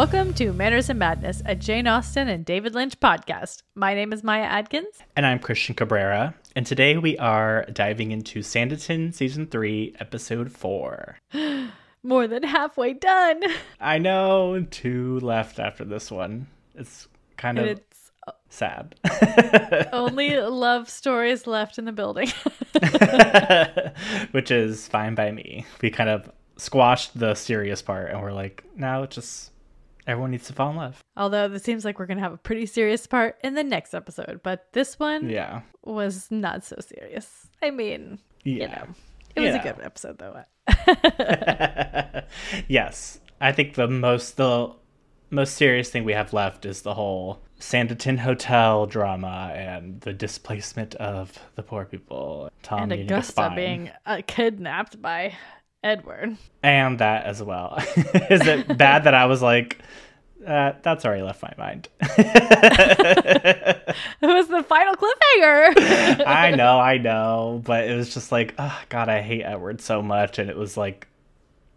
Welcome to Manners and Madness, a Jane Austen and David Lynch podcast. My name is Maya Adkins. And I'm Christian Cabrera. And today we are diving into Sanditon Season 3, Episode 4. More than halfway done. I know, two left after this one. It's kind of It's sad. only love stories left in the building. Which is fine by me. We kind of squashed the serious part and we're like, now it's just everyone needs to fall in love. Although it seems like we're going to have a pretty serious part in the next episode, but this one Yeah. was not so serious. I mean, you Yeah. know, it was a good episode though. yes. I think the most the most serious thing we have left is the whole Sanditon Hotel drama and the displacement of the poor people. Tom and Augusta being uh, kidnapped by Edward. and that as well. is it bad that I was like, uh, that's already left my mind. It was the final cliffhanger. I know, I know, but it was just like, oh god, I hate Edward so much, and it was like,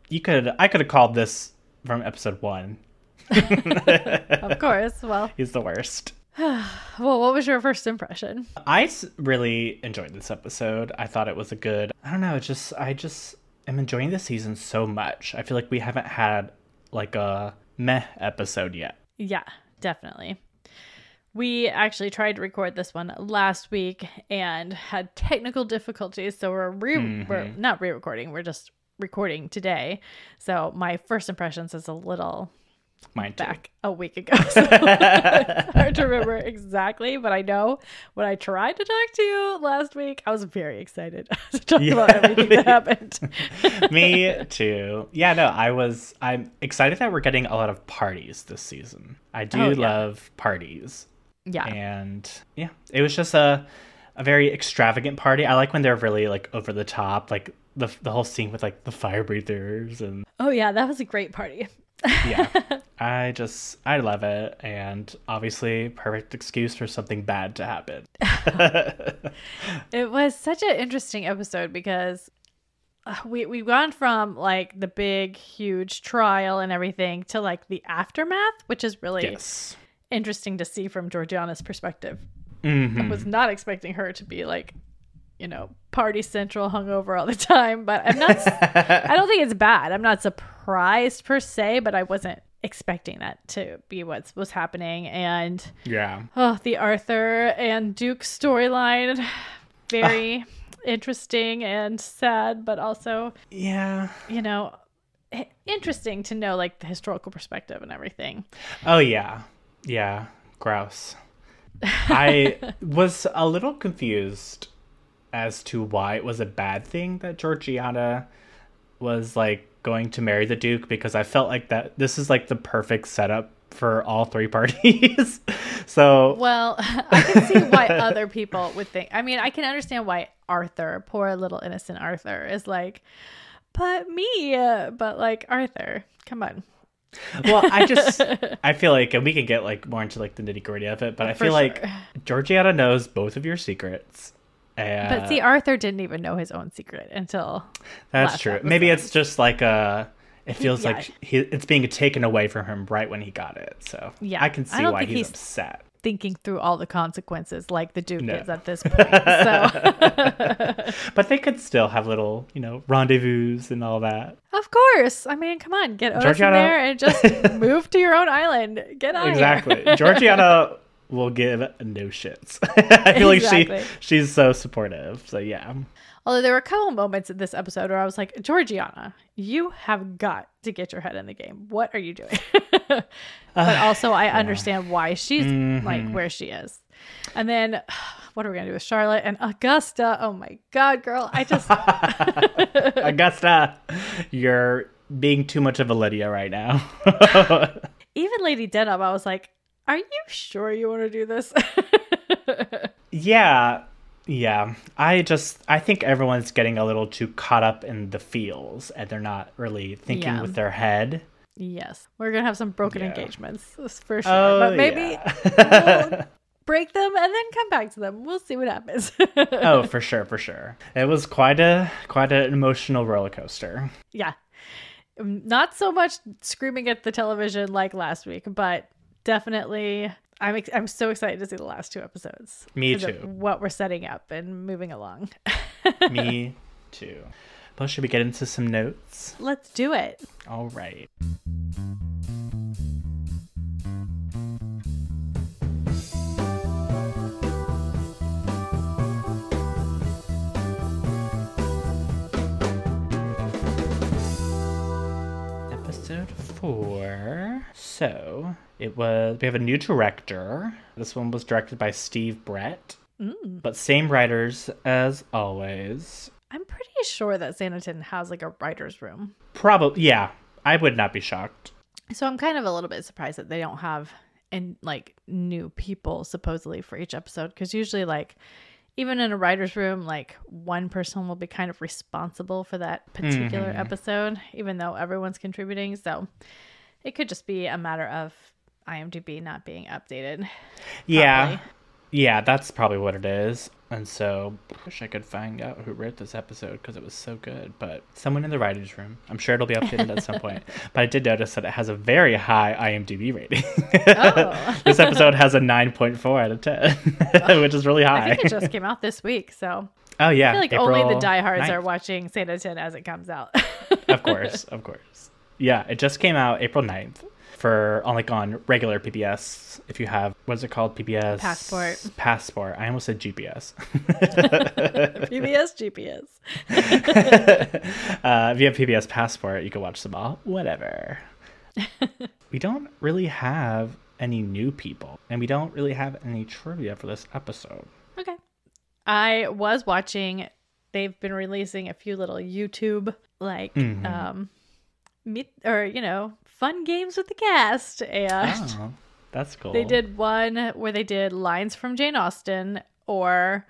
you could, I could have called this from episode one. of course. Well, He's the worst. well, what was your first impression? I really enjoyed this episode. I thought it was a good. I don't know. It's just I just am enjoying this season so much. I feel like we haven't had like a meh episode yet. Yeah, definitely. We actually tried to record this one last week and had technical difficulties, so we're re mm-hmm. we're not re-recording. We're just recording today. So my first impressions is a little Mine too. back a week ago. So hard to remember exactly, but I know when I tried to talk to you last week, I was very excited to talk about Yeah. everything that happened. Me too. Yeah, no, I was. I'm excited that we're getting a lot of parties this season. I do Oh, yeah. love parties, yeah. and yeah, it was just a a very extravagant party. I like when they're really like over the top, like the the whole scene with like the fire breathers and Oh yeah, that was a great party. Yeah i just i love it and obviously perfect excuse for something bad to happen It was such an interesting episode because uh, we we've gone from like the big huge trial and everything to like the aftermath, which is really yes interesting to see from Georgiana's perspective. Mhm. I was not expecting her to be like, you know, party central hungover all the time, but I'm not I don't think it's bad. I'm not surprised per se, but I wasn't expecting that to be what's was happening and yeah Oh, the Arthur and Duke storyline. Very ah. interesting and sad, but also, yeah you know, interesting to know like the historical perspective and everything. oh yeah yeah grouse i was a little confused as to why it was a bad thing that georgiana was like going to marry the duke because i felt like that this is like the perfect setup for all three parties so Well, I can see why other people would think. I mean, I can understand why Arthur, poor little innocent Arthur, is like, but me, but like Arthur, come on. well i just i feel like and we can get like more into like the nitty gritty of it but i For feel like georgiana knows both of your secrets But see, Arthur didn't even know his own secret until that's true maybe it's just like a it feels yeah. like he, it's being taken away from him right when he got it so Yeah, i can I see don't why think he's, he's- upset thinking through all the consequences like the Duke No. is at this point. So, but they could still have little you know rendezvous and all that of course, I mean, come on, get Otis Georgiana- there and just move to your own island. Get out. Exactly. Georgiana will give no shits i feel Exactly. like she she's so supportive so yeah Although there were a couple moments in this episode where I was like, Georgiana, you have got to get your head in the game. What are you doing? but also, I understand why she's like mm-hmm. where she is. And then, what are we gonna do with Charlotte and Augusta? Oh my God, girl! I just Augusta, you're being too much of a Lydia right now. even Lady Denham, I was like, are you sure you want to do this? yeah, yeah. I just I think everyone's getting a little too caught up in the feels and they're not really thinking Yeah. with their head. yes, we're gonna have some broken Yeah. engagements for sure. Oh, but maybe yeah. we'll break them and then come back to them. We'll see what happens. oh, for sure, for sure. It was quite a quite an emotional roller coaster. yeah Not so much screaming at the television like last week, but definitely I'm ex- I'm so excited to see the last two episodes. Me too. What we're setting up and moving along. Me too. Well, should we get into some notes? Let's do it. All right. Episode four. So it was. We have a new director. This one was directed by Steve Brett, mm. but same writers as always. I'm pretty sure that Sanditon has like a writer's room. Probably, yeah. I would not be shocked. So I'm kind of a little bit surprised that they don't have and like new people supposedly for each episode because usually like even in a writer's room like one person will be kind of responsible for that particular mm-hmm. episode even though everyone's contributing so it could just be a matter of IMDb not being updated. Yeah. Probably. Yeah, that's probably what it is. And so, I wish I could find out who wrote this episode because it was so good. But someone in the writer's room. I'm sure it'll be updated at some point. But I did notice that it has a very high IMDb rating. Oh. this episode has a 9.4 out of 10, which is really high. I think it just came out this week, so oh, yeah. I feel like only the diehards 9th. are watching Sanditon as it comes out. of course, of course. Yeah, it just came out April 9th for on like on regular PBS. If you have what's it called? PBS Passport. Passport. I almost said GPS. PBS GPS. uh, if you have PBS Passport, you can watch them all. Whatever. we don't really have any new people, and we don't really have any trivia for this episode. Okay. I was watching they've been releasing a few little YouTube like Mhm. um meet or you know, fun games with the cast and Oh, that's cool. they did one where they did lines from Jane Austen or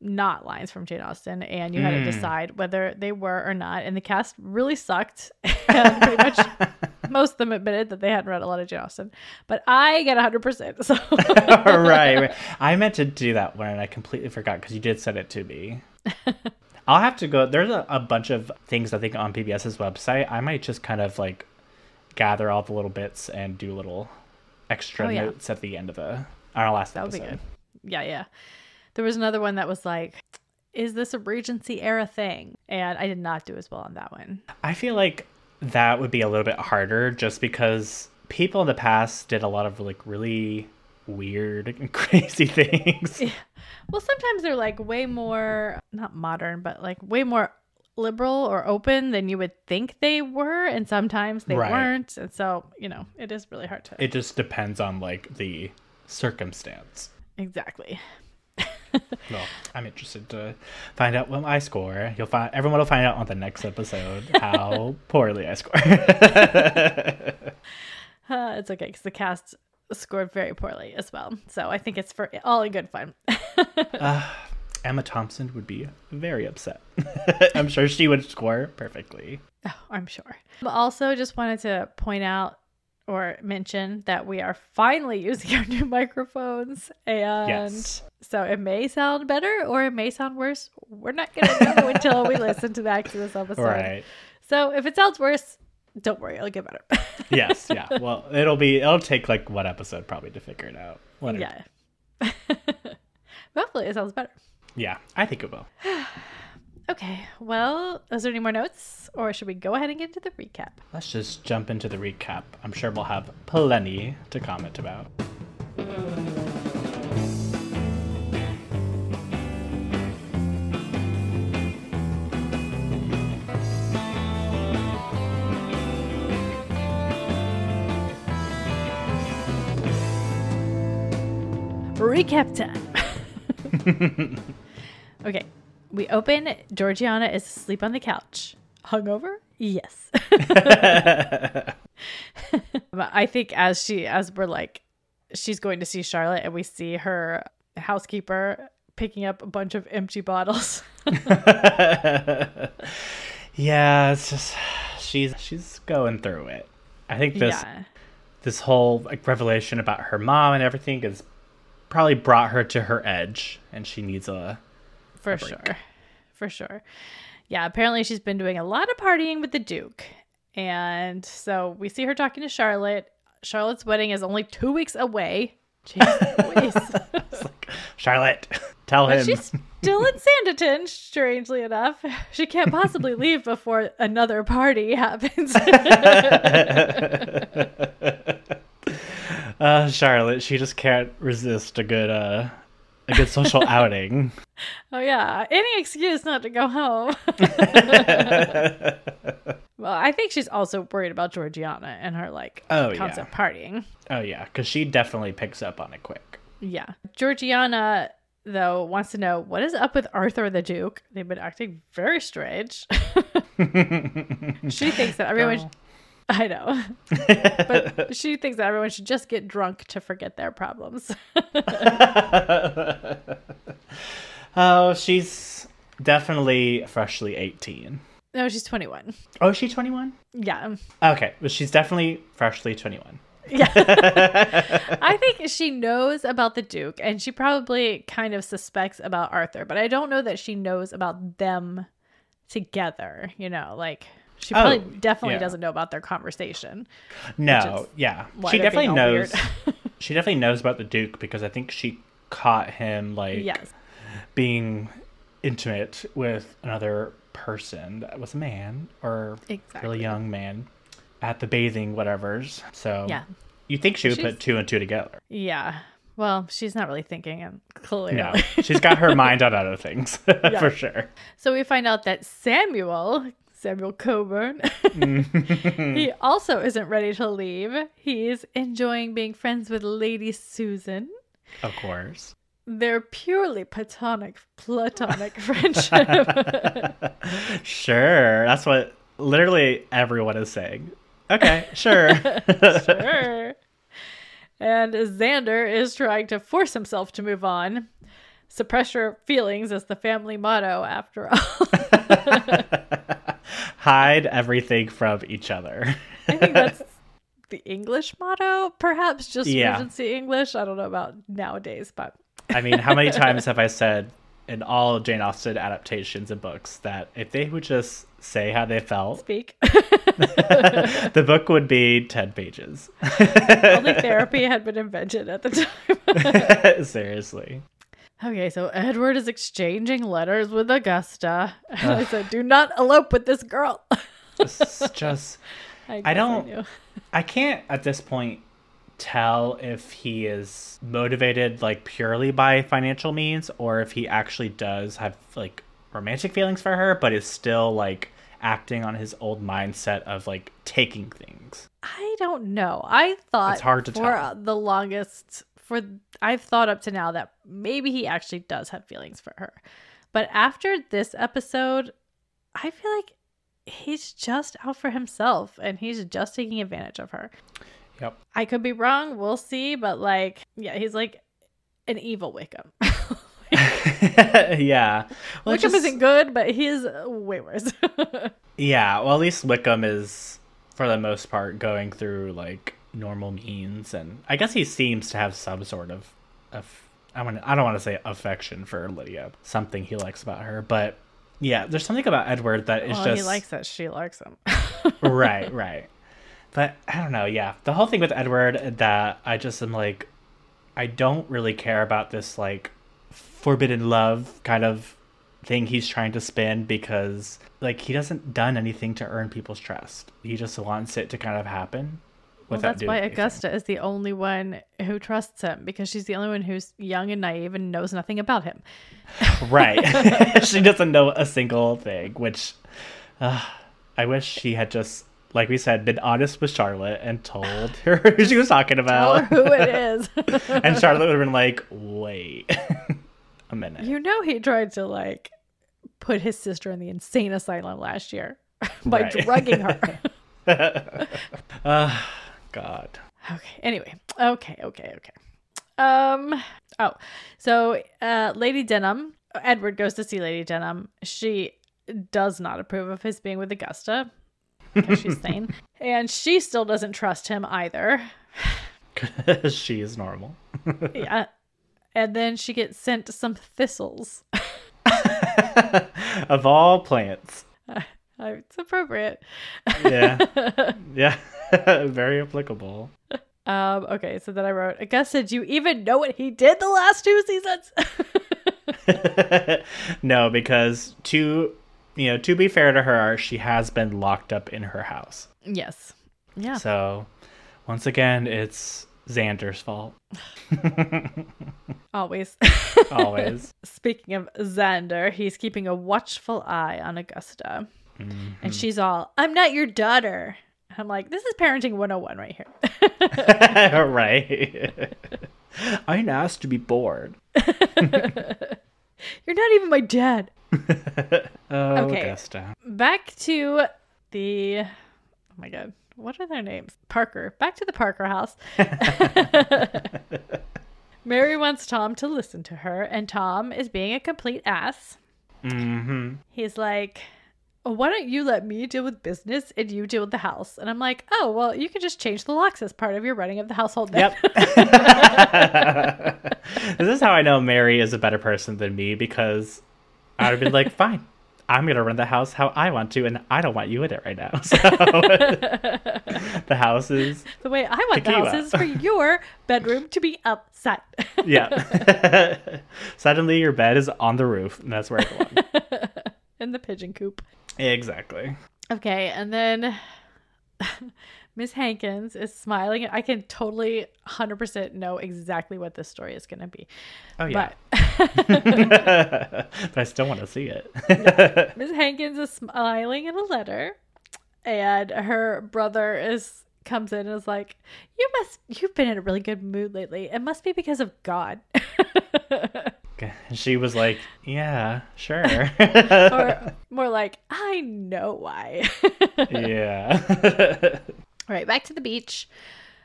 not lines from Jane Austen and you had to Mm. decide whether they were or not and the cast really sucked and pretty much most of them admitted that they hadn't read a lot of Jane Austen but I get 100% so right, right. I meant to do that one, and I completely forgot because you did send it to me. I'll have to go. There's a, a bunch of things I think on PBS's website. I might just kind of like gather all the little bits and do little extra Oh, yeah. notes at the end of the our last That would be episode. good. Yeah, yeah. There was another one that was like, is this a Regency era thing? And I did not do as well on that one. I feel like that would be a little bit harder just because people in the past did a lot of like really weird and crazy things. Well, sometimes they're like way more, not modern, but like way more liberal or open than you would think they were. And sometimes they Right. weren't. And so, you know, it is really hard to. It just depends on like the circumstance. exactly. Well, I'm interested to find out what I score. You'll find everyone will find out on the next episode how poorly I score. Uh, it's okay because the cast scored very poorly as well. So I think it's for all in good fun. Uh, Emma Thompson would be very upset. I'm sure she would score perfectly. Oh, I'm sure. But also, just wanted to point out or mention that we are finally using our new microphones. And Yes. so it may sound better or it may sound worse. We're not going to know until we listen to back to this episode. Right. So if it sounds worse, don't worry, it'll get better. Yes, yeah. Well, it'll be it'll take like one episode probably to figure it out. Whatever. yeah. Hopefully, it sounds better. Yeah, I think it will. Okay. Well, is there any more notes or should we go ahead and get into the recap? Let's just jump into the recap. I'm sure we'll have plenty to comment about. Hmm. Recap time. okay. We open. Georgiana is asleep on the couch. Hungover? Yes. I think as she, as we're like, she's going to see Charlotte and we see her housekeeper picking up a bunch of empty bottles. yeah, it's just she's she's going through it. I think this yeah. this whole like revelation about her mom and everything has probably brought her to her edge, and she needs a For break. sure. For sure. Yeah, apparently she's been doing a lot of partying with the Duke. And so we see her talking to Charlotte. Charlotte's wedding is only two weeks away. Jeez, like, Charlotte, tell But him. she's still in Sanditon, strangely enough. She can't possibly leave before another party happens. uh, Charlotte, she just can't resist a good uh a good social outing. oh, yeah. Any excuse not to go home. well, I think she's also worried about Georgiana and her, like, Oh, yeah. constant partying. Oh yeah, because she definitely picks up on it quick. Yeah. Georgiana, though, wants to know what is up with Arthur the Duke. They've been acting very strange. she thinks that everyone. Girl. I know. but she thinks that everyone should just get drunk to forget their problems. Oh, she's definitely freshly eighteen. no, she's 21. Oh, is she twenty one? Yeah. Okay, but she's definitely freshly twenty one. Yeah. I think she knows about the Duke and she probably kind of suspects about Arthur, but I don't know that she knows about them together, you know, like she probably Oh, definitely yeah. doesn't know about their conversation. No, yeah, she definitely knows. she definitely knows about the Duke because I think she caught him like Yes. being intimate with another person that was a man or Exactly. really young man at the bathing whatevers. So Yeah. you think she would She's- put two and two together? Yeah. Well, she's not really thinking and clearly. No, she's got her mind on other things for sure. So we find out that Samuel, Samuel Colbourne, mm. he also isn't ready to leave. He's enjoying being friends with Lady Susan. Of course. Their purely platonic, platonic friendship. Sure, that's what literally everyone is saying. Okay, sure. sure. And Xander is trying to force himself to move on. Suppress your feelings is the family motto, after all. Hide everything from each other. I think that's the English motto, perhaps just Yeah. Regency English. I don't know about nowadays, but I mean, how many times have I said in all Jane Austen adaptations and books that if they would just say how they felt, speak. the book would be 10 pages. Only therapy had been invented at the time. Seriously. Okay, so Edward is exchanging letters with Augusta. And I said, "Do not elope with this girl." It's just, I, I don't- knew. I can't at this point tell if he is motivated like purely by financial means or if he actually does have like romantic feelings for her, but is still like acting on his old mindset of like taking things. I don't know. I thought It's hard to for tell. the longest for I've thought up to now that maybe he actually does have feelings for her. But after this episode, I feel like he's just out for himself and he's just taking advantage of her. Yep. I could be wrong, we'll see, but like yeah, he's like an evil Wickham. yeah. Well, Wickham just- isn't good, but he is way worse. Yeah, well, at least Wickham is, for the most part, going through like normal means, and I guess he seems to have some sort of, of I want I don't want to say affection for Lydia, something he likes about her, but yeah, there's something about Edward that is well, just he likes that she likes him. right, right. But I don't know. Yeah, the whole thing with Edward that I just am like, I don't really care about this like forbidden love kind of thing he's trying to spin because like he doesn't done anything to earn people's trust. He just wants it to kind of happen. Well, that's why anything. Augusta is the only one who trusts him because she's the only one who's young and naive and knows nothing about him. Right. she doesn't know a single thing, which uh, I wish she had just, like we said, been honest with Charlotte and told her who she was talking Tell about. her who it is. and Charlotte would have been like, wait a minute. you know he tried to like put his sister in the insane asylum last year by drugging her. uh, God. okay. Anyway. Okay. Okay. Okay. Um. Oh. So, uh, Lady Denham. Edward goes to see Lady Denham. She does not approve of his being with Augusta because she's sane, and she still doesn't trust him either. she is normal. yeah. And then she gets sent some thistles. of all plants. Uh, it's appropriate. Yeah. yeah. Very applicable. Um, okay, so then I wrote, Augusta, do you even know what he did the last two seasons? no, because to you know, to be fair to her, she has been locked up in her house. yes. Yeah. So once again, it's Xander's fault. Always. Always. Speaking of Xander, he's keeping a watchful eye on Augusta. And she's all, I'm not your daughter. I'm like, this is parenting 101 right here. right. I'm asked to be bored. You're not even my dad. Oh, Okay. Augusta. Back to the, oh my God, what are their names? Parker. Back to the Parker house. Mary wants Tom to listen to her, and Tom is being a complete ass. Mm-hmm. He's like, "Oh, why don't you let me deal with business and you deal with the house? And I'm like, oh, well, you can just change the locks as part of your running of the household. Then. Yep. this is how I know Mary is a better person than me because I would have been like, fine, I'm going to run the house how I want to, and I don't want you in it right now. So the house is, the way I want the Pick you house is for your bedroom to be upset. yeah. Suddenly your bed is on the roof, and that's where it belongs. in the pigeon coop. Exactly. Okay, and then Miss Hankins is smiling. I can totally 100% know exactly what this story is going to be. Oh, yeah. But But, I still want to see it. Miss Hankins is smiling in a letter, and her brother is comes in and is like, "You must, you've been in a really good mood lately. It must be because of God." she was like, yeah, sure. or more like, "I know why." yeah. All right, back to the beach.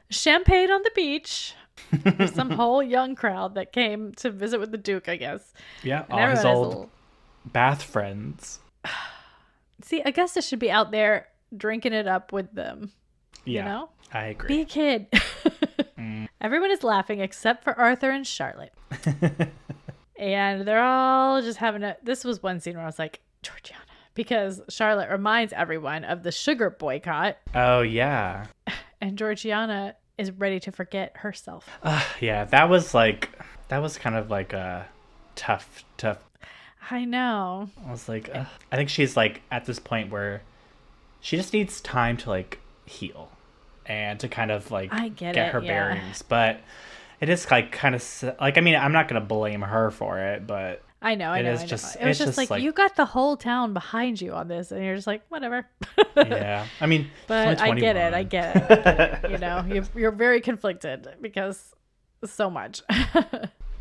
Champagne on the beach. There's some whole young crowd that came to visit with the Duke, I guess. yeah. And All his everyone is a old little- bath friends. See, Augusta should be out there drinking it up with them. Yeah. You know? I agree. Be a kid. Mm. Everyone is laughing except for Arthur and Charlotte. And they're all just having a. This was one scene where I was like, Georgiana. Because Charlotte reminds everyone of the sugar boycott, Oh yeah. and Georgiana is ready to forget herself. Uh, yeah, that was like that was kind of like a tough tough. I know. I was like ugh. I think she's like at this point where she just needs time to like heal and to kind of like I get it, her yeah. bearings, but it is like kind of like I mean, I'm not going to blame her for it, but I know, I It know. is I know. just- it was just, just like, like- you got the whole town behind you on this, and you're just like, whatever. yeah. I mean, but I get it. I get it. I get it. You know, you're, you're very conflicted because so much.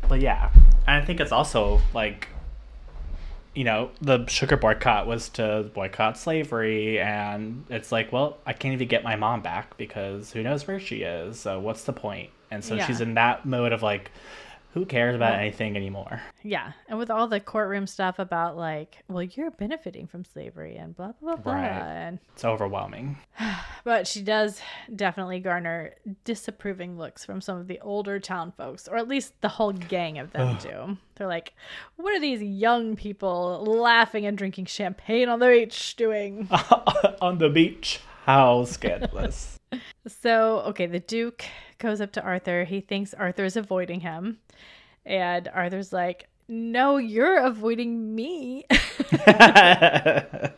But yeah, and I think it's also like, you know, the sugar boycott was to boycott slavery, and it's like, well, I can't even get my mom back because who knows where she is. So what's the point? And so Yeah. she's in that mode of like, who cares about anything anymore? yeah, and with all the courtroom stuff about like, well, you're benefiting from slavery and blah blah blah, blah. Right. and It's overwhelming. but she does definitely garner disapproving looks from some of the older town folks, or at least the whole gang of them do. They're like, "What are these young people laughing and drinking champagne on the beach doing?" On the beach, how scandalous! So, okay, the Duke goes up to Arthur. He thinks Arthur is avoiding him. And Arthur's like, No, you're avoiding me. and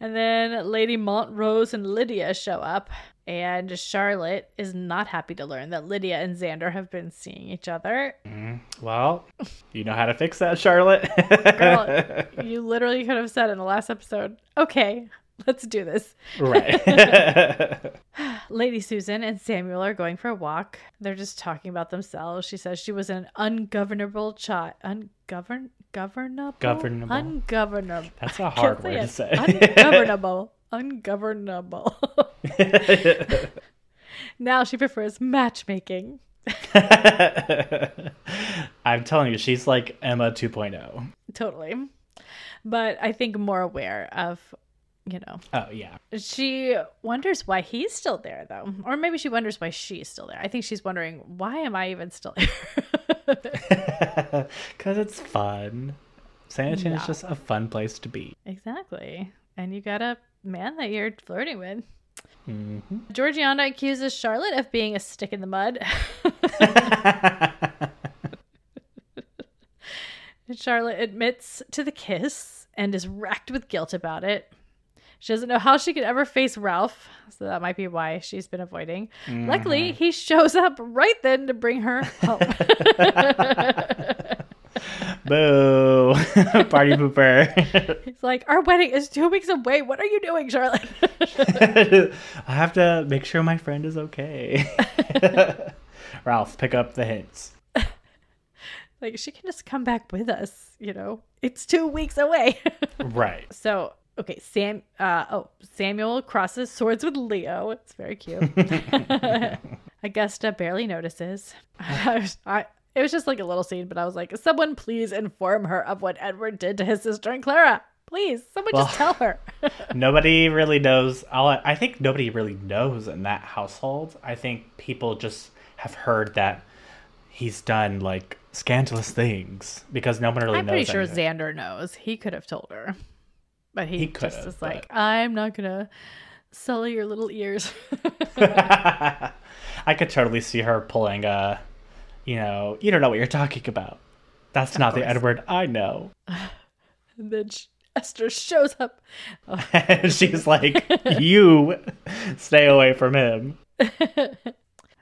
then Lady Montrose and Lydia show up. And Charlotte is not happy to learn that Lydia and Xander have been seeing each other. Mm, well, you know how to fix that, Charlotte. Girl, you literally could have said in the last episode, Okay, let's do this. right. Lady Susan and Samuel are going for a walk. They're just talking about themselves. She says she was an ungovernable child. Ungovern governable? Governable. Ungovernable. That's a hard word to say. Ungovernable. Ungovernable. now she prefers matchmaking. I'm telling you, she's like Emma oh. 2.0. Totally. But I think more aware of, you know, Oh yeah. she wonders why he's still there though. Or maybe she wonders why she's still there. I think she's wondering, why am I even still here? Cause it's fun. Sanditon No. is just a fun place to be. Exactly. And you got a man that you're flirting with. hmm Georgiana accuses Charlotte of being a stick in the mud. Charlotte admits to the kiss and is racked with guilt about it. She doesn't know how she could ever face Ralph, so that might be why she's been avoiding. Luckily, mm-hmm. he shows up right then to bring her home. Boo! Party pooper. He's like, Our wedding is two weeks away. What are you doing, Charlotte? I have to make sure my friend is okay. Ralph, pick up the hints. like, she can just come back with us, you know? It's two weeks away. Right. So okay, Sam. Uh, oh, Samuel crosses swords with Leo. It's very cute. Augusta barely notices. I, was- I- it was just like a little scene, but I was like, someone please inform her of what Edward did to his sister and Clara. Please, someone just tell her. Nobody really knows. All I, think nobody really knows in that household. I think people just have heard that he's done like scandalous things because no one really I'm knows. pretty sure anything. Xander knows. He could have told her, but he, He just is like, but- I'm not gonna sully your little ears. I could totally see her pulling a, you know, you don't know what you're talking about. That's not the. Edward I know. and then sh- Esther shows up. Oh, and she's like, you stay away from him.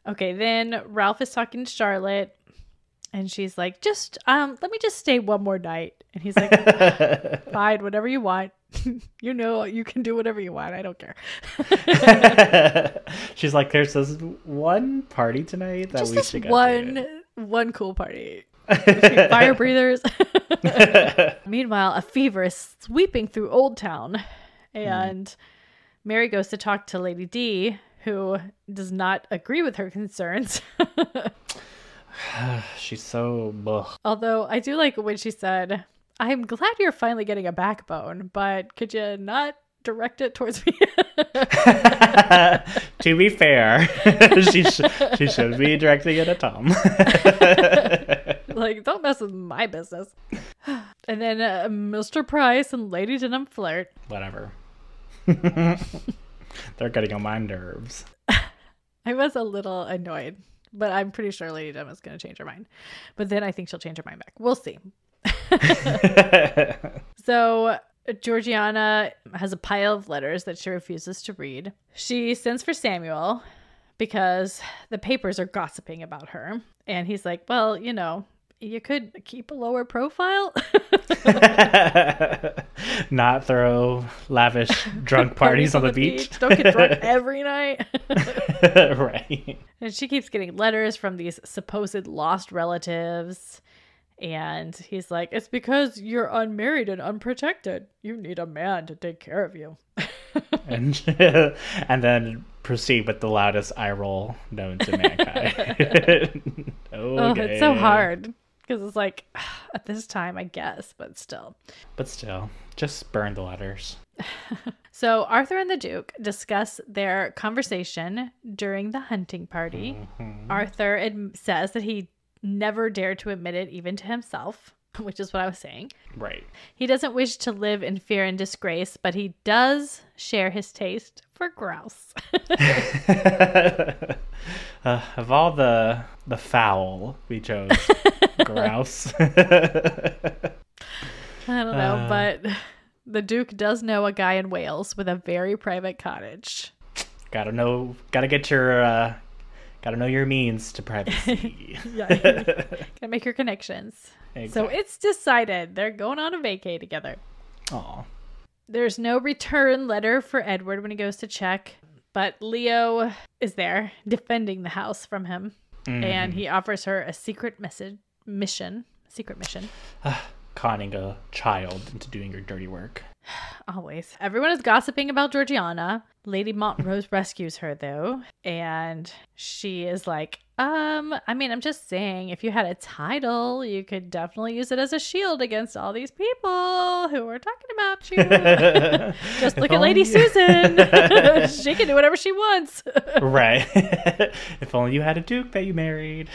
Okay, then Ralph is talking to Charlotte and she's like, "Just um let me just stay one more night." And he's like, "Fine, whatever you want. you know you can do whatever you want. I don't care." she's like, there's this one party tonight that just we should go one to. one cool party. Fire breathers. Meanwhile, a fever is sweeping through Old Town, hmm. and Mary goes to talk to Lady D, who does not agree with her concerns. She's so. Ugh. Although I do like when she said, I'm glad you're finally getting a backbone, but could you not direct it towards me? to be fair, she sh- she should be directing it at Tom. like, don't mess with my business. And then uh, Mr. Price and Lady Denham flirt. Whatever. They're getting on my nerves. I was a little annoyed, but I'm pretty sure Lady Denham is going to change her mind. But then I think she'll change her mind back. We'll see. So Georgiana has a pile of letters that she refuses to read. She sends for Samuel because the papers are gossiping about her. And he's like, Well, you know, you could keep a lower profile. Not throw lavish drunk parties on the beach. Don't get drunk every night. right. and she keeps getting letters from these supposed lost relatives. And he's like, It's because you're unmarried and unprotected. You need a man to take care of you. And and then proceed with the loudest eye roll known to mankind. Oh, it's so hard because it's like at this time, I guess, but still. But still, just burn the letters. So Arthur and the Duke discuss their conversation during the hunting party. Mm-hmm. Arthur ad- says that he never dared to admit it even to himself, which is what I was saying. Right. He doesn't wish to live in fear and disgrace, but he does share his taste for grouse. uh, of all the the fowl we chose, grouse. I don't know, Uh. but the Duke does know a guy in Wales with a very private cottage. gotta know. Gotta get your. Uh, gotta know your means to privacy. Yeah, gotta make your connections. So it's decided they're going on a vacay together. Aw. There's no return letter for Edward when he goes to check, but Leo is there defending the house from him, and mm-hmm. he offers her a secret message mission. Secret mission. conning a child into doing your dirty work. Always. Everyone is gossiping about Georgiana. Lady Montrose rescues her though, and she is like, um, I mean, I'm just saying, if you had a title, you could definitely use it as a shield against all these people who are talking about you. just look at Lady Susan. she can do whatever she wants. right. if only you had a duke that you married.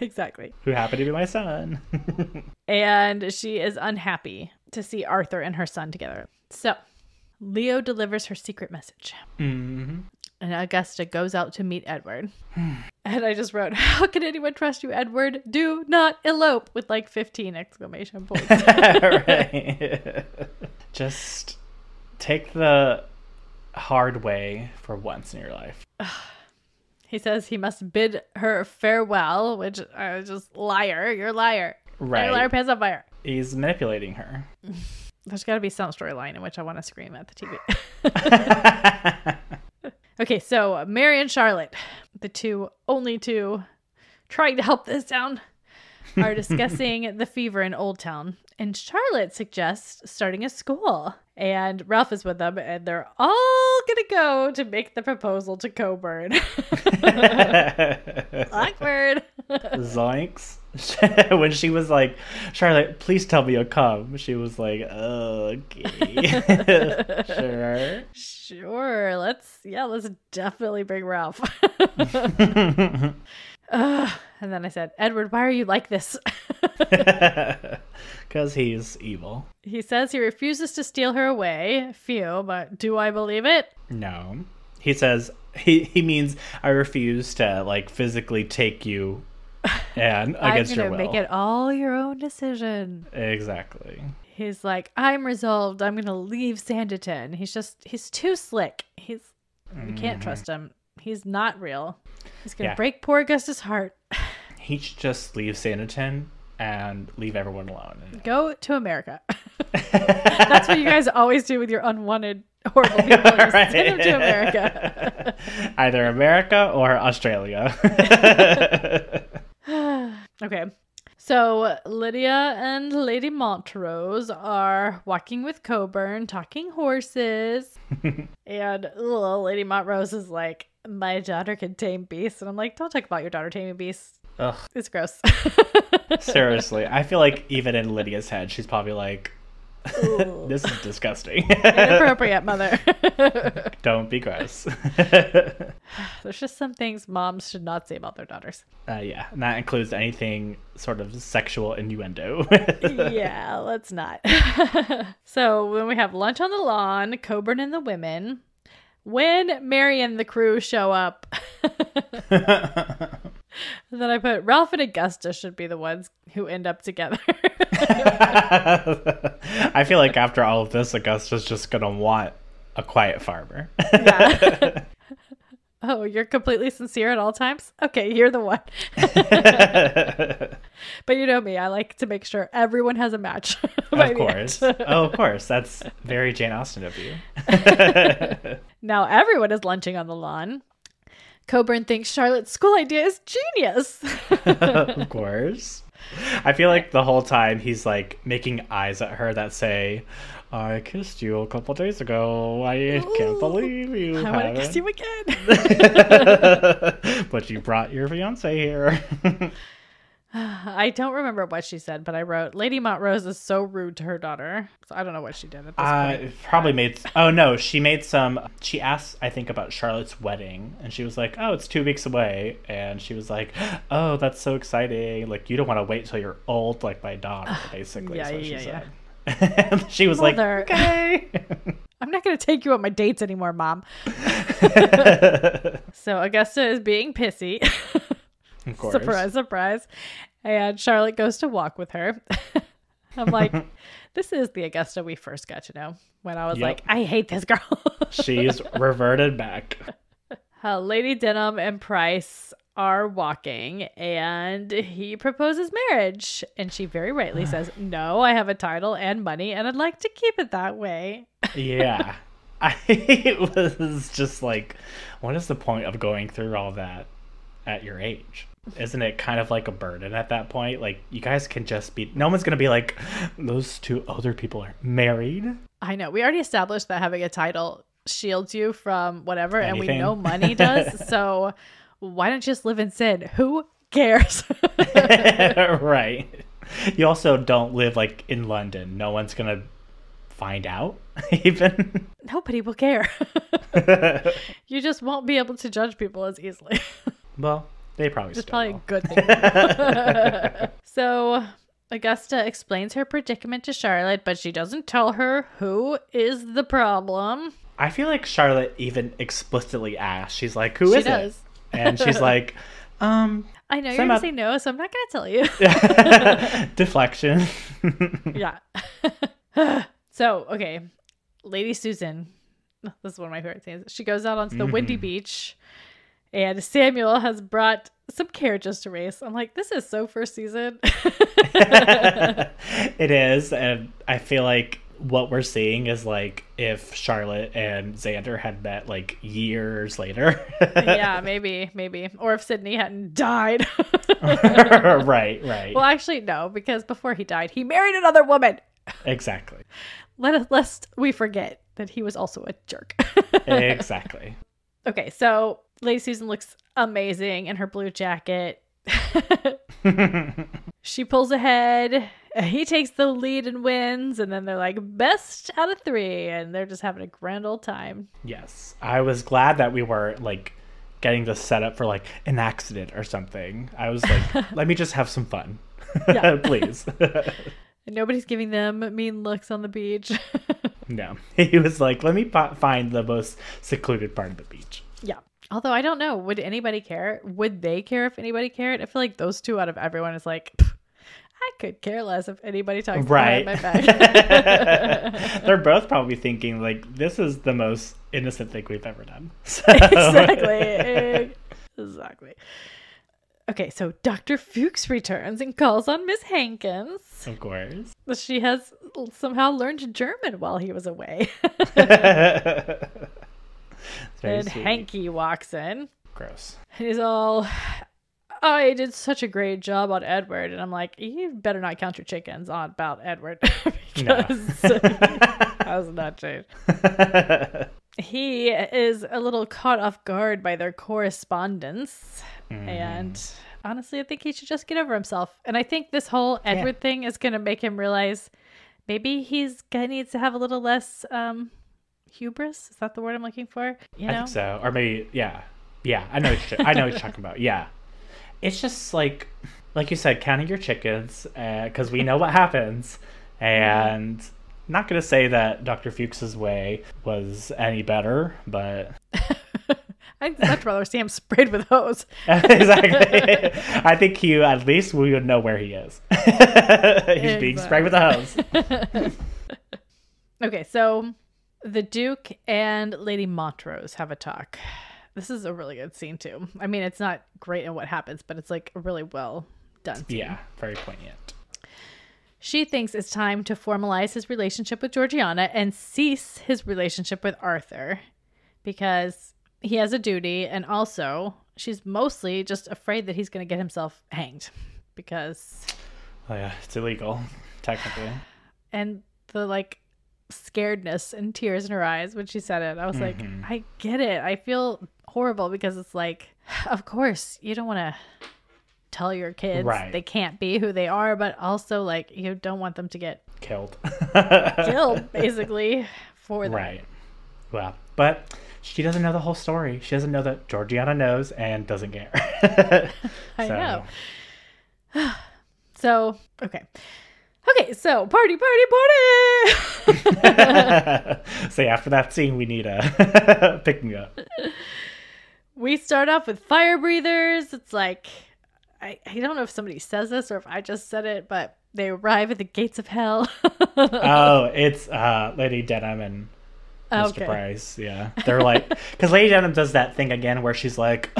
exactly. Who happened to be my son. and she is unhappy to see Arthur and her son together. So, Leo delivers her secret message. hmm And Augusta goes out to meet Edward. and I just wrote, How can anyone trust you, Edward? Do not elope with like 15 exclamation points. right. Just take the hard way for once in your life. he says he must bid her farewell, which I was just liar. You're a liar. Right. You're a liar, pants on fire. He's manipulating her. There's got to be some storyline in which I want to scream at the TV. okay, so Mary and Charlotte, the two only two trying to help this town, are discussing the fever in Old Town. And Charlotte suggests starting a school. And Ralph is with them, and they're all gonna go to make the proposal to Colbourne. Awkward. Zoinks. when she was like, Charlotte, please tell me you'll come. She was like, okay. sure. Sure, let's yeah, let's definitely bring Ralph. Ugh. and then I said, Edward, why are you like this? Because he's evil. he says he refuses to steal her away. Phew, but do I believe it? No. He says, he, he means, I refuse to, like, physically take you and against your will. make it all your own decision. Exactly. He's like, I'm resolved. I'm gonna leave Sanditon. He's just, he's too slick. He's, we can't mm-hmm. trust him. He's not real. He's gonna Yeah. break poor Augusta's heart. He should just leave Sanditon and leave everyone alone. Go to America. That's what you guys always do with your unwanted, horrible people. Right. send them to America. Either America or Australia. okay. So Lydia and Lady Montrose are walking with Colbourne, talking horses. and ugh, Lady Montrose is like, My daughter can tame beasts. And I'm like, Don't talk about your daughter taming beasts. Ugh, It's gross. seriously. I feel like even in Lydia's head, she's probably like, this is disgusting. Inappropriate, mother. Don't be gross. There's just some things moms should not say about their daughters. uh, yeah, and that includes anything sort of sexual innuendo. yeah, let's not. so when we have lunch on the lawn, Colbourne and the women, when Mary and the crew show up, then I put Ralph and Augusta should be the ones who end up together. I feel like after all of this, Augusta's just gonna want a quiet farmer. Yeah. oh, you're completely sincere at all times? Okay, you're the one. but you know me, I like to make sure everyone has a match. of course. oh, of course. That's very Jane Austen of you. Now everyone is lunching on the lawn. Colbourne thinks Charlotte's school idea is genius. of course. I feel like the whole time he's like making eyes at her that say, I kissed you a couple days ago. I can't believe you. I want to kiss you again. but you brought your fiance here. I don't remember what she said, but I wrote Lady Montrose is so rude to her daughter. So I don't know what she did at this Uh, point. probably made. Oh no, she made some. She asked, I think, about Charlotte's wedding, and she was like, "Oh, it's two weeks away," and she was like, "Oh, that's so exciting! Like, you don't want to wait till you're old, like my daughter, basically." yeah, she yeah, yeah. and she was Mother. like, "Okay." I'm not going to take you on my dates anymore, mom. So Augusta is being pissy. Of course. surprise, surprise. And Charlotte goes to walk with her. I'm like, this is the Augusta we first got to know when I was Yep. like, I hate this girl. She's reverted back. uh, Lady Denham and Price are walking and he proposes marriage. And she very rightly says, No, I have a title and money and I'd like to keep it that way. Yeah. I was just like, what is the point of going through all that at your age? Isn't it kind of like a burden at that point? Like, you guys can just be, no one's to be like, those two older people are married. I know. We already established that having a title shields you from whatever, and we know money does. so why don't you just live in sin? Who cares? right. You also don't live like in London. No one's gonna find out, even. Nobody will care. you just won't be able to judge people as easily. well, they probably It's probably a good thing. so Augusta explains her predicament to Charlotte, but she doesn't tell her who is the problem. I feel like Charlotte even explicitly asked. She's like, "Who She is does. it?" And she's like, "Um, I know you're gonna up- say no, so I'm not gonna tell you. deflection." yeah. so, okay. Lady Susan. This is one of my favorite scenes. She goes out onto the windy beach and Samuel has brought some carriages to race. I'm like, this is so first season. it is, and I feel like what we're seeing is like if Charlotte and Xander had met like years later. yeah, maybe, maybe. Or if Sidney hadn't died. right, right. well, actually, no, because before he died, he married another woman. exactly. Let us, lest we forget that he was also a jerk. Exactly. okay, so Lady Susan looks amazing in her blue jacket. she pulls ahead. He takes the lead and wins, and then they're like best out of three, and they're just having a grand old time. yes. I was glad that we were like getting this set up for like an accident or something. I was like, let me just have some fun. Yeah. Please. Nobody's giving them mean looks on the beach. no. He was like, let me fi- find the most secluded part of the beach. Although I don't know, would anybody care? Would they care if anybody cared? I feel like those two out of everyone is like, I could care less if anybody talks Right. behind my back. They're both probably thinking like this is the most innocent thing we've ever done. So- exactly. Exactly. Okay, so Dr. Fuchs returns and calls on Miss Hankins. of course. She has somehow learned German while he was away. And sweet. Hanky walks in. Gross. And he's all, oh, I did such a great job on Edward. And I'm like, you better not count your chickens on about Edward. Because that was not changed. He is a little caught off guard by their correspondence. Mm-hmm. And honestly, I think he should just get over himself. And I think this whole Edward thing is going to make him realize maybe he's gonna needs to have a little less um hubris. Is that the word I'm looking for? You know? I think so. Or maybe yeah. Yeah, I know what you're, I know what you're talking about. Yeah. It's just like like you said, counting your chickens uh, because we know what happens, and not gonna say that Dr. Fuchs's way was any better, but I'd much rather see him sprayed with hose. exactly. I think he, at least we would know where he is. He's being sprayed with a hose. Okay, so the Duke and Lady Montrose have a talk. This is a really good scene too. I mean, it's not great in what happens, but it's like really well done. Scene. Yeah, very poignant. She thinks it's time to formalize his relationship with Georgiana and cease his relationship with Arthur because he has a duty and also she's mostly just afraid that he's going to get himself hanged because Oh yeah, it's illegal, technically. and the like scaredness and tears in her eyes when she said it. I was like, mm-hmm. I get it. I feel horrible because it's like, of course, you don't want to tell your kids Right. they can't be who they are, but also like you don't want them to get Killed. killed basically for that. Right. Well, but she doesn't know the whole story. She doesn't know that Georgiana knows and doesn't care. I know. So, okay. Okay, so party, party, party. so after that scene, we need a pick me up. we start off with fire breathers. It's like I, I don't know if somebody says this or if I just said it, but they arrive at the gates of hell. Oh, it's uh, Lady Denham and Mr. Okay. Price. Yeah, they're like because Lady Denham does that thing again where she's like,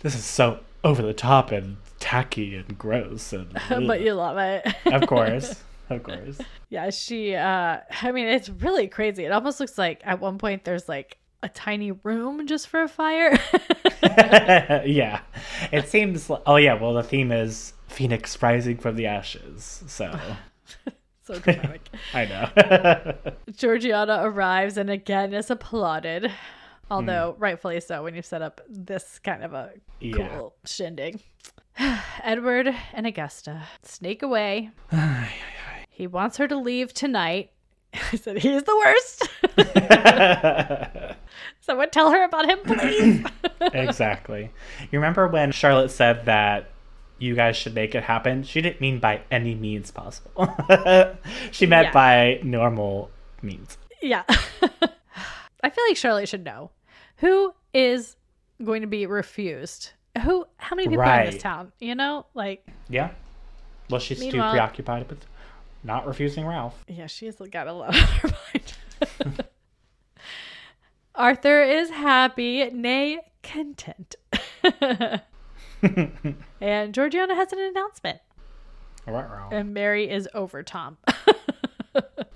"This is so over the top and tacky and gross," and but you love it. of course, of course. yeah, she uh I mean it's really crazy. It almost looks like at one point there's like a tiny room just for a fire. yeah, it seems. li- Oh yeah, well the theme is Phoenix rising from the ashes. So so dramatic. I know. Georgiana arrives and again is applauded, although rightfully so when you set up this kind of a cool Yeah. shindig. Edward and Augusta sneak away. he wants her to leave tonight. I said, he's the worst. Someone tell her about him, please. exactly. You remember when Charlotte said that you guys should make it happen? She didn't mean by any means possible. she meant Yeah. by normal means. yeah. I feel like Charlotte should know who is going to be refused. Who? How many people are in this town? You know, like Yeah. Well, she's too preoccupied with not refusing Ralph. Yeah, she's got a lot on her mind. Arthur is happy, nay, content. and Georgiana has an announcement. All right, Ralph. And Mary is over Tom.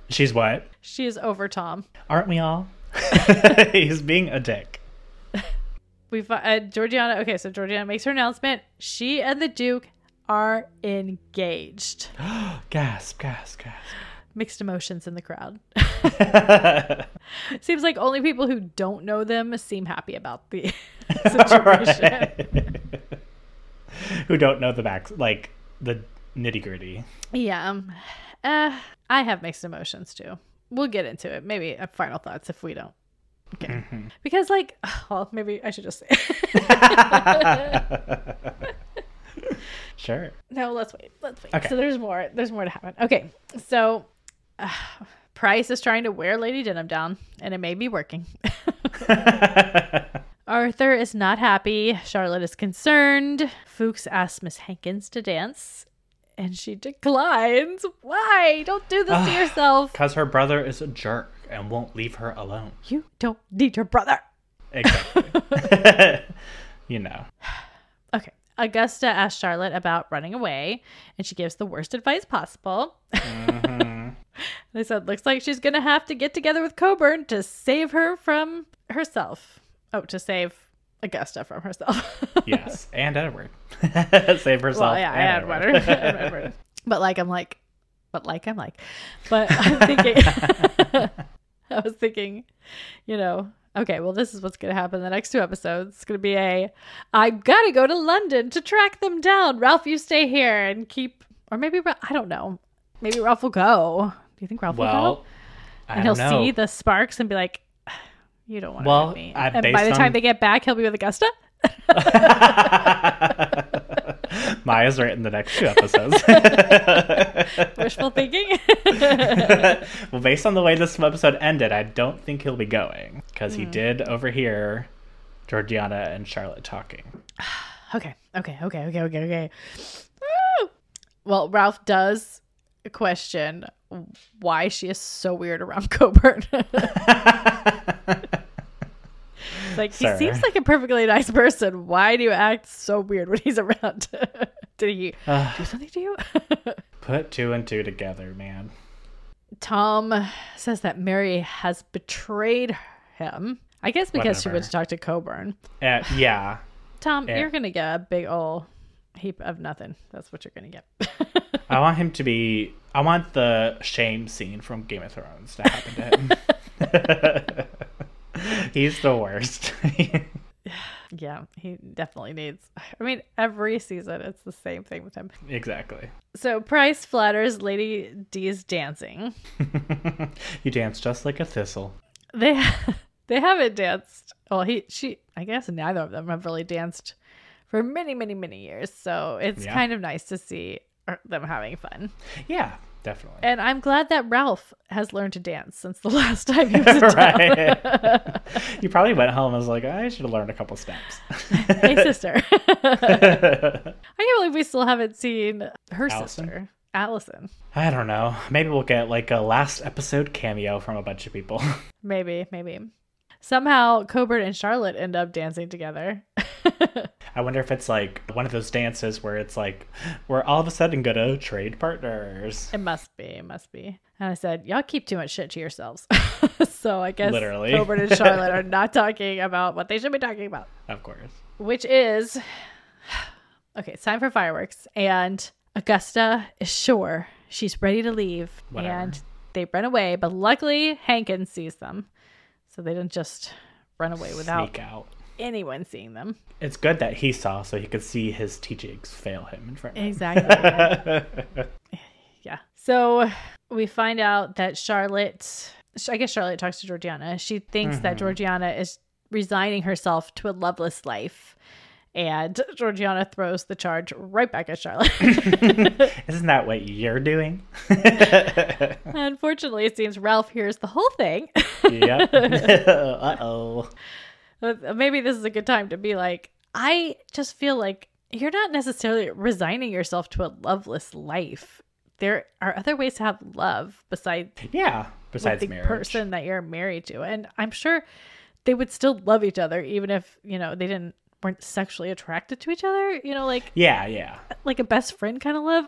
She's what? she is over Tom. Aren't we all? He's being a dick. We uh, Georgiana. Okay, so Georgiana makes her announcement. She and the Duke are engaged. Gasp, gasp, gasp. Mixed emotions in the crowd. Seems like only people who don't know them seem happy about the situation. Who don't know the back, like the nitty gritty. Yeah. Um, uh, I have mixed emotions too. We'll get into it. Maybe final thoughts if we don't. Okay. Because, like, well, maybe I should just say. Sure. no, let's wait. Let's wait. Okay. So there's more. There's more to happen. Okay. So uh, Price is trying to wear Lady Denham down, and it may be working. Arthur is not happy. Charlotte is concerned. Fuchs asks Miss Hankins to dance, and she declines. Why? Don't do this to yourself. Because her brother is a jerk and won't leave her alone. You don't need your brother. Exactly. you know. Augusta asks Charlotte about running away, and she gives the worst advice possible. Mm-hmm. they said, looks like she's going to have to get together with Colbourne to save her from herself. Oh, to save Augusta from herself. Yes. And Edward. Save herself. well, yeah, I and had Edward. Edward. But like, I'm like, but like, I'm like, but I'm thinking, I was thinking, you know, okay, well, this is what's going to happen in the next two episodes. It's going to be a I've got to go to London to track them down. Ralph, you stay here and keep, or maybe, I don't know. Maybe Ralph will go. Do you think Ralph will go? Well, I And he'll know. see the sparks and be like, you don't want to Well, hit me. I- and by the time they get back, he'll be with Augusta. Maya's right in the next two episodes. Wishful thinking. well, based on the way this episode ended, I don't think he'll be going because Hmm. he did overhear Georgiana and Charlotte talking. Okay, okay, okay, okay, okay, okay. Woo! Well, Ralph does question why she is so weird around Colbourne. like he seems like a perfectly nice person. Why do you act so weird when he's around? Did he Ugh. do something to you? Put two and two together, man. Tom says that Mary has betrayed him. I guess because she Whatever. went to talk to Colbourne. Uh, yeah. Tom, you're gonna get a big ol' heap of nothing. That's what you're gonna get. I want him to be. I want the shame scene from Game of Thrones to happen to him. He's the worst. Yeah, he definitely needs. I mean, every season it's the same thing with him. exactly. So Price flatters Lady D's dancing. you dance just like a thistle. They they haven't danced. Well, he she I guess neither of them have really danced for many many many years. So it's Yeah. kind of nice to see uh, them having fun. Yeah, definitely. And I'm glad that Ralph has learned to dance since the last time he was in town. right. you probably went home and was like, I should have learned a couple steps. hey sister. I can't believe we still haven't seen her Allison? sister, Allison. I don't know. Maybe we'll get like a last episode cameo from a bunch of people. Maybe, maybe. Somehow Colbourne and Charlotte end up dancing together. I wonder if it's like one of those dances where it's like we're all of a sudden gonna trade partners. It must be, it must be. And I said, Y'all keep too much shit to yourselves. so I guess Literally. Colbourne and Charlotte are not talking about what they should be talking about. Of course. Which is okay, it's time for fireworks. And Augusta is sure she's ready to leave, Whatever. and they run away. But luckily, Hankins sees them, so they didn't just run away without Sneak out. anyone seeing them. It's good that he saw so he could see his teachings fail him in front of him. Exactly. yeah. So we find out that Charlotte, I guess Charlotte talks to Georgiana. She thinks that mm-hmm. Georgiana is resigning herself to a loveless life. And Georgiana throws the charge right back at Charlotte. Isn't that what you're doing? Unfortunately, it seems Ralph hears the whole thing. yep. uh oh. Maybe this is a good time to be like, I just feel like you're not necessarily resigning yourself to a loveless life. There are other ways to have love besides Yeah. Besides the marriage. person that you're married to and i'm sure they would still love each other even if you know they didn't weren't sexually attracted to each other you know like Yeah, yeah. like a best friend kind of love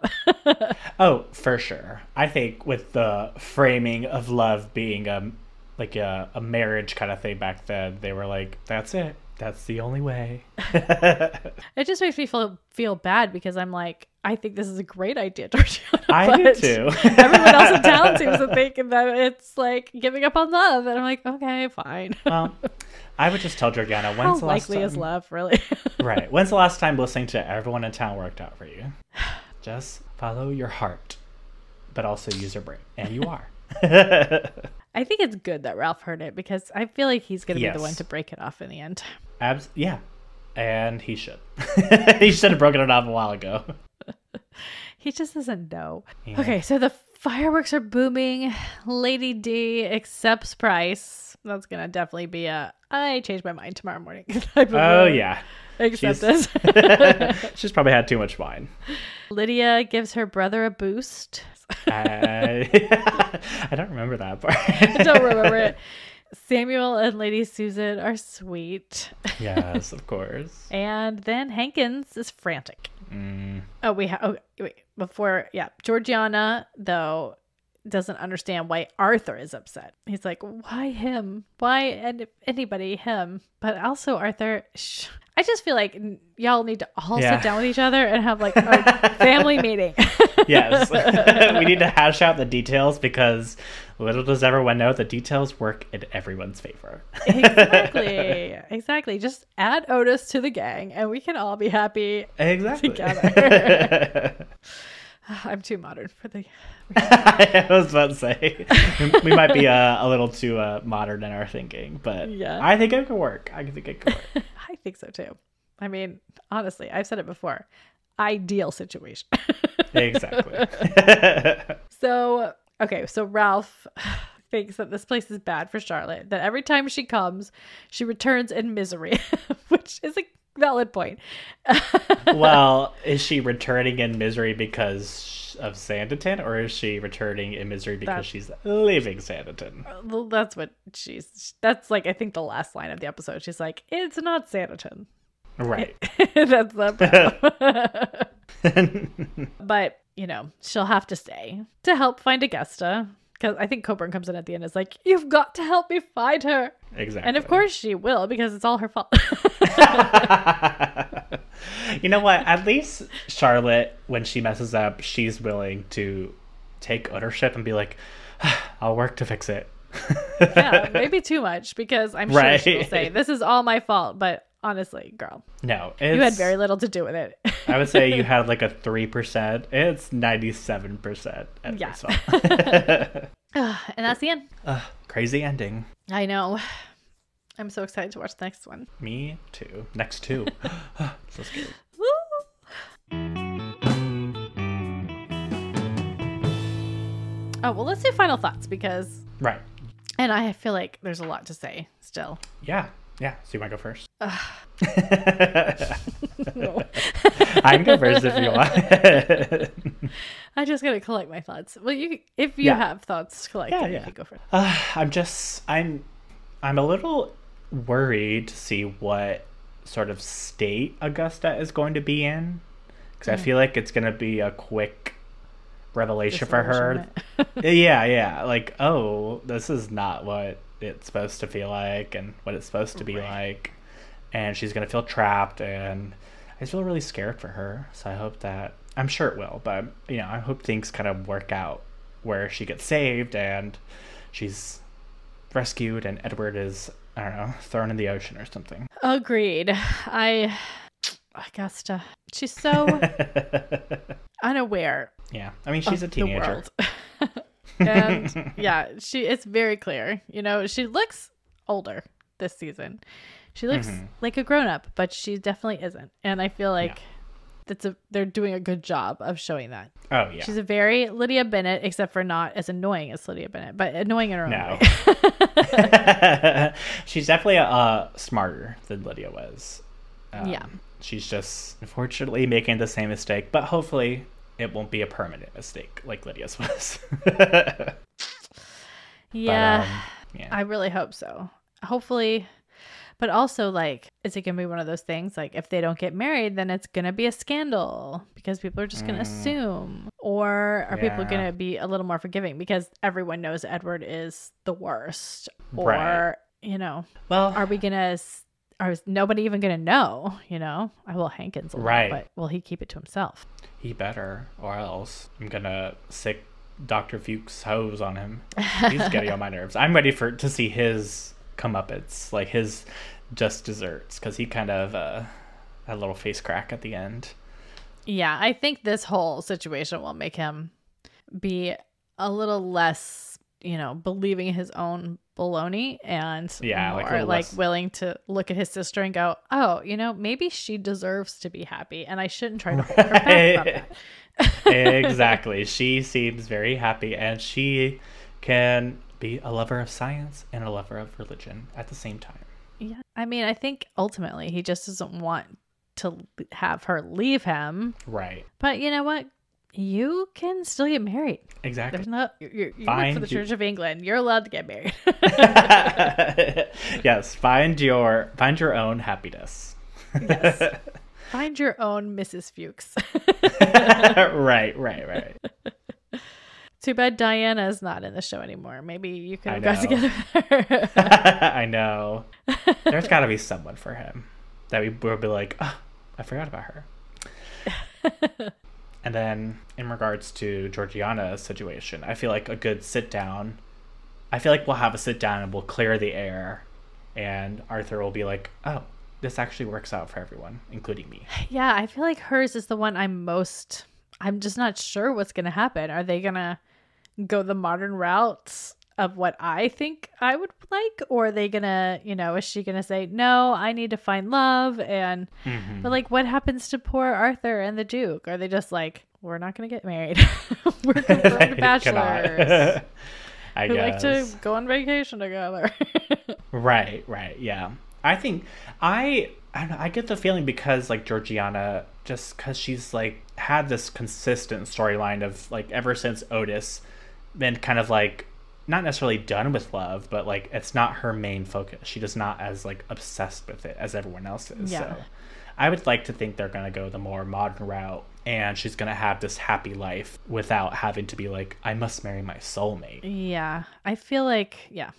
Oh, for sure. I think with the framing of love being a like a, a marriage kind of thing back then, they were like, "That's it. That's the only way." it just makes me feel feel bad because i'm like i think this is a great idea Georgiana, I do too. everyone else in town seems to think that it's like giving up on love and i'm like okay fine well, I would just tell Georgiana, how "When's the last likely time?" is love really Right. When's the last time listening to everyone in town worked out for you? Just follow your heart, but also use your brain, and you are. i think it's good that ralph heard it because i feel like he's gonna be the one to break it off in the end Abs- yeah. And he should. he should have broken it off a while ago. He just doesn't know. Yeah. Okay, so the fireworks are booming. Lady D accepts price. That's gonna definitely be a I change my mind tomorrow morning. Oh uh, yeah. acceptance. She's probably had too much wine. Lydia gives her brother a boost. I, I don't remember that part. I don't remember it. Samuel and Lady Susan are sweet. yes, of course. And then Hankins is frantic. Mm, Oh, we have. Oh, wait. Before, yeah, Georgiana though doesn't understand why Arthur is upset. He's like, "Why him? Why and anybody him?" But also, Arthur. I just feel like y'all need to all Yeah. sit down with each other and have like a family meeting. yes. we need to hash out the details because little does everyone know the details work in everyone's favor. exactly, exactly. Just add Otis to the gang, and we can all be happy. exactly. Together. I'm too modern for the. I was about to say we might be uh, a little too uh, modern in our thinking, but Yeah. I think it could work. I think it could work. I think so too. I mean, honestly, I've said it before. Ideal situation. exactly. so, okay, so Ralph thinks that this place is bad for Charlotte, that every time she comes, she returns in misery, which is a valid point. well, is she returning in misery because of Sanditon, or is she returning in misery because That- she's leaving Sanditon? Uh, well, that's what she's, that's like, I think the last line of the episode. She's like, it's not Sanditon. Right. that's the problem. but, you know, she'll have to stay to help find Augusta. Because I think Colbourne comes in at the end and is like, You've got to help me find her. exactly. And of course she will because it's all her fault. you know what? At least Charlotte, when she messes up, she's willing to take ownership and be like, ah, "I'll work to fix it." yeah, maybe too much because I'm sure she will say, This is all my fault. But honestly, girl, No, you had very little to do with it. I would say you had like a three percent. It's ninety-seven percent. Yeah. And that's the end. crazy ending. I know. I'm so excited to watch the next one. Me too. Next two. so scary. Oh, well, let's do final thoughts because, Right. and I feel like there's a lot to say still. Yeah. Yeah. So you want to go first? No. I can go first if you want. I just gotta collect my thoughts. Well, you, if you Yeah. have thoughts collect. Yeah, you yeah. can go first. Uh, I'm just I'm I'm a little worried to see what sort of state Augusta is going to be in because I feel like it's going to be a quick revelation for her. yeah, yeah, like oh, this is not what it's supposed to feel like and what it's supposed to be Right. like, and she's going to feel trapped and. I I feel really scared for her. So I hope that I'm sure it will, but you know, I hope things kind of work out where she gets saved and she's rescued and Edward is I don't know, thrown in the ocean or something. Agreed. I Augusta. She's so unaware. Yeah. I mean, she's a teenager. and yeah, she it's very clear. You know, she looks older this season. She looks mm-hmm. like a grown up, but she definitely isn't. And I feel like yeah. that's a they're doing a good job of showing that. Oh yeah. She's a very Lydia Bennet, except for not as annoying as Lydia Bennet, but annoying in her no. own way. she's definitely uh, smarter than Lydia was. Um, yeah. She's just unfortunately making the same mistake, but hopefully it won't be a permanent mistake like Lydia's was. yeah, but, um, yeah. I really hope so. Hopefully, but also like, is it gonna be one of those things like if they don't get married, then it's gonna be a scandal because people are just gonna mm. assume, or are yeah. people gonna be a little more forgiving because everyone knows Edward is the worst, or right. you know, well, are we gonna or is nobody even gonna know? You know, I will Hankins, right? Lot, but will he keep it to himself? He better, or else I'm gonna sick Doctor Fuchs hose on him. He's getting on my nerves. I'm ready for to see his comeuppance, like his just desserts, because he kind of uh, had a little face crack at the end. Yeah, I think this whole situation will make him be a little less, you know, believing his own baloney and yeah, more like, like willing to look at his sister and go, oh, you know, maybe she deserves to be happy, and I shouldn't try to hold her back exactly. She seems very happy, and she can be a lover of science and a lover of religion at the same time. Yeah, I mean, I think ultimately he just doesn't want to have her leave him. Right. But you know what? You can still get married. Exactly. There's not you you work for the Church of England. You're allowed to get married. yes, find your find your own happiness. yes. Find your own Mrs. Fuchs. right, right, right. Too bad Diana's not in the show anymore. Maybe you could have got together. I know. There's got to be someone for him that we will be like, oh, I forgot about her. And then in regards to Georgiana's situation, I feel like a good sit down. I feel like we'll have a sit down and we'll clear the air, and Arthur will be like, "Oh, this actually works out for everyone, including me." Yeah, I feel like hers is the one I'm most. I'm just not sure what's gonna happen. Are they gonna go the modern route of what I think I would like, or are they gonna, you know, is she gonna say no? I need to find love, and mm-hmm. but like, what happens to poor Arthur and the Duke? Are they just like, we're not gonna get married? we're confirmed bachelors. I guess. like to go on vacation together. right, right, yeah. I think I I, know, I get the feeling because like Georgiana, just because she's like had this consistent storyline of like ever since Otis, been kind of like not necessarily done with love, but like it's not her main focus. She does not as like obsessed with it as everyone else is. Yeah. So I would like to think they're gonna go the more modern route and she's gonna have this happy life without having to be like, I must marry my soulmate. Yeah. I feel like yeah.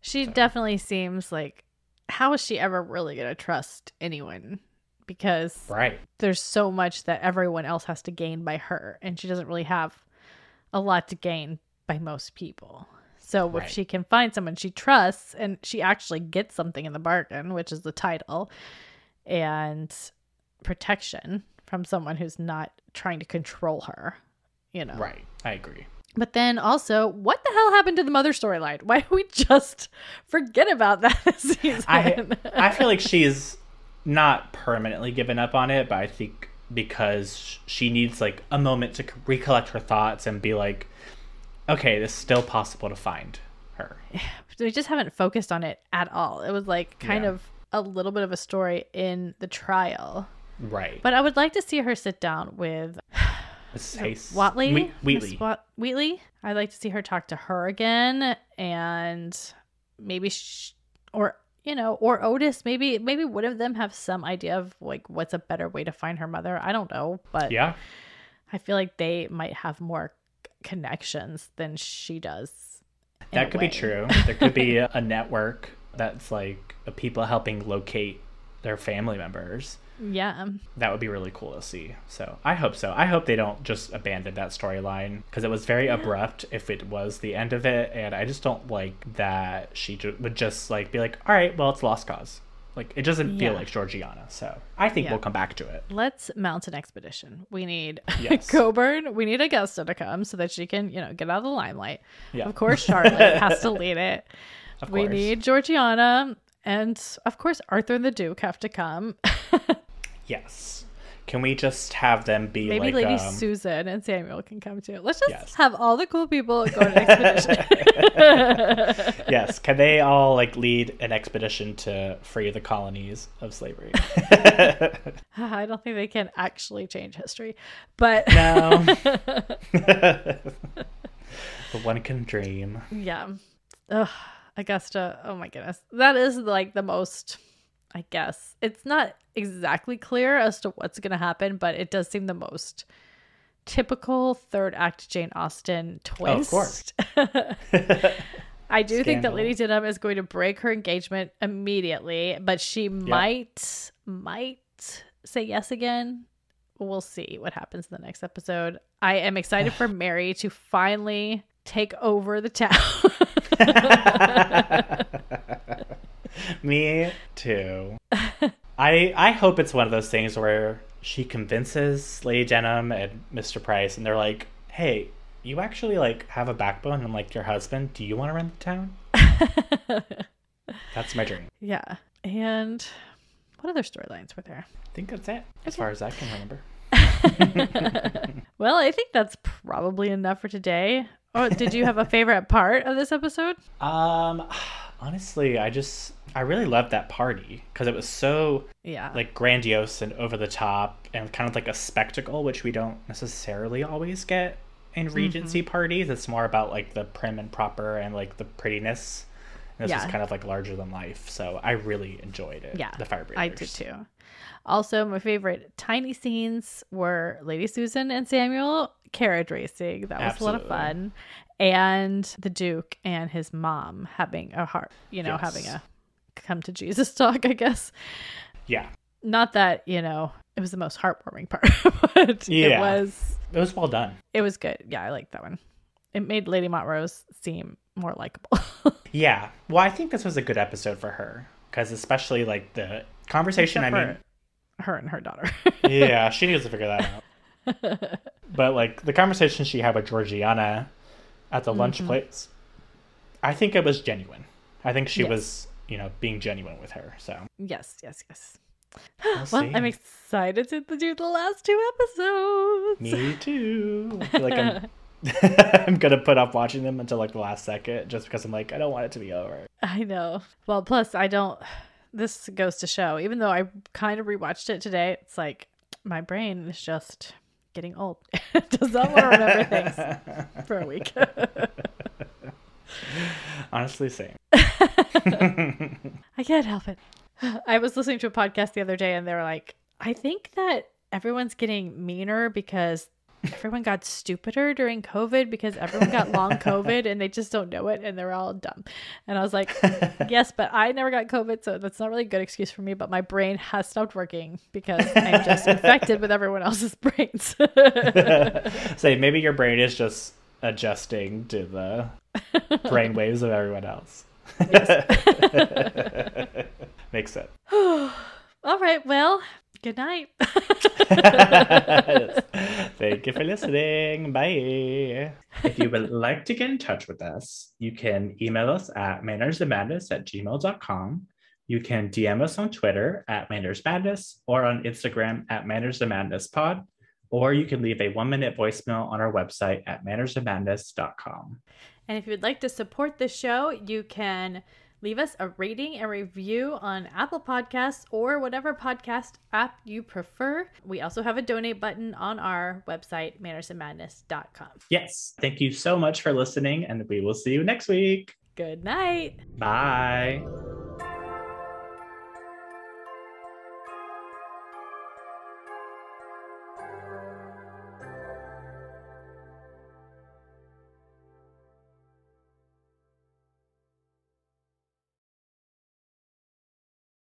She so. definitely seems like how is she ever really gonna trust anyone? Because right. there's so much that everyone else has to gain by her and she doesn't really have a lot to gain by most people. So right. if she can find someone she trusts and she actually gets something in the bargain, which is the title and protection from someone who's not trying to control her, you know. Right. I agree. But then also, what the hell happened to the mother storyline? Why do we just forget about that season? I, I feel like she's not permanently given up on it, but I think because she needs like a moment to recollect her thoughts and be like, okay, it's still possible to find her. We just haven't focused on it at all. It was like kind yeah. of a little bit of a story in the trial. Right. But I would like to see her sit down with Miss Watley. We- Wheatley. Wat- Wheatley. I'd like to see her talk to her again and maybe sh- or you know, or Otis, maybe maybe one of them have some idea of like what's a better way to find her mother. I don't know, but yeah. I feel like they might have more connections than she does. That could be true. There could be a, a network that's like people helping locate their family members. Yeah. That would be really cool to see. So I hope so. I hope they don't just abandon that storyline because it was very yeah. abrupt if it was the end of it. And I just don't like that she ju- would just like be like, all right, well, it's lost cause. Like it doesn't feel like Georgiana. So I think yeah. we'll come back to it. Let's mount an expedition. We need yes. Colbourne. We need Augusta to come so that she can, you know, get out of the limelight. Yeah. Of course, Charlotte has to lead it. Of we need Georgiana. And of course, Arthur and the Duke have to come. yes. Can we just have them be maybe like, Lady um... Susan and Samuel can come too? Let's just yes. have all the cool people go on an expedition. yes, can they all like lead an expedition to free the colonies of slavery? I don't think they can actually change history, but no. but one can dream. Yeah. Ugh, Augusta. Oh my goodness, that is like the most I guess. It's not exactly clear as to what's going to happen, but it does seem the most typical third act Jane Austen twist. Oh, of course. I do Scandal. think that Lady Denham is going to break her engagement immediately, but she yep. might might say yes again. We'll see what happens in the next episode. I am excited for Mary to finally take over the town. Me too. I I hope it's one of those things where she convinces Lady Denham and Mr. Price, and they're like, "Hey, you actually like have a backbone and like your husband. Do you want to run the town?" that's my dream. Yeah, and what other storylines were there? I think that's it, as far as I can remember. well, I think that's probably enough for today. Oh, did you have a favorite part of this episode? Um, honestly, I just I really loved that party because it was so yeah like grandiose and over the top and kind of like a spectacle, which we don't necessarily always get in mm-hmm. Regency mm-hmm. parties. It's more about like the prim and proper and like the prettiness. And this yeah. was kind of like larger than life, so I really enjoyed it. Yeah, the fire breathers. I did too. Also, my favorite tiny scenes were Lady Susan and Samuel carriage racing. That was Absolutely. a lot of fun. And the Duke and his mom having a heart, you know, yes. having a come to Jesus talk, I guess. Yeah. Not that, you know, it was the most heartwarming part, but yeah. it was it was well done. It was good. Yeah, I liked that one. It made Lady Montrose seem more likable. yeah. Well, I think this was a good episode for her because especially like the conversation Except I mean her and her daughter. yeah, she needs to figure that out. but like the conversation she had with Georgiana at the mm-hmm. lunch place, I think it was genuine. I think she yes. was you know, being genuine with her. So yes, yes, yes. We'll, well I'm excited to do the last two episodes. Me too. I feel like I'm I'm gonna put off watching them until like the last second, just because I'm like I don't want it to be over. I know. Well, plus I don't. This goes to show, even though I kind of rewatched it today, it's like my brain is just getting old. does not want to remember things for a week. Honestly, same. I can't help it. I was listening to a podcast the other day and they were like, I think that everyone's getting meaner because everyone got stupider during COVID because everyone got long COVID and they just don't know it and they're all dumb. And I was like, yes, but I never got COVID, so that's not really a good excuse for me. But my brain has stopped working because I'm just infected with everyone else's brains. Say, maybe your brain is just adjusting to the brain waves of everyone else. Makes sense. All right. Well, good night. Thank you for listening. Bye. If you would like to get in touch with us, you can email us at mannersandmadness at gmail.com. You can DM us on Twitter at mannersmadness or on Instagram at mannersandmadnesspod or you can leave a one minute voicemail on our website at mannersandmadness.com. And if you would like to support the show, you can leave us a rating and review on Apple Podcasts or whatever podcast app you prefer. We also have a donate button on our website, mannersandmadness.com. Yes. Thank you so much for listening, and we will see you next week. Good night. Bye.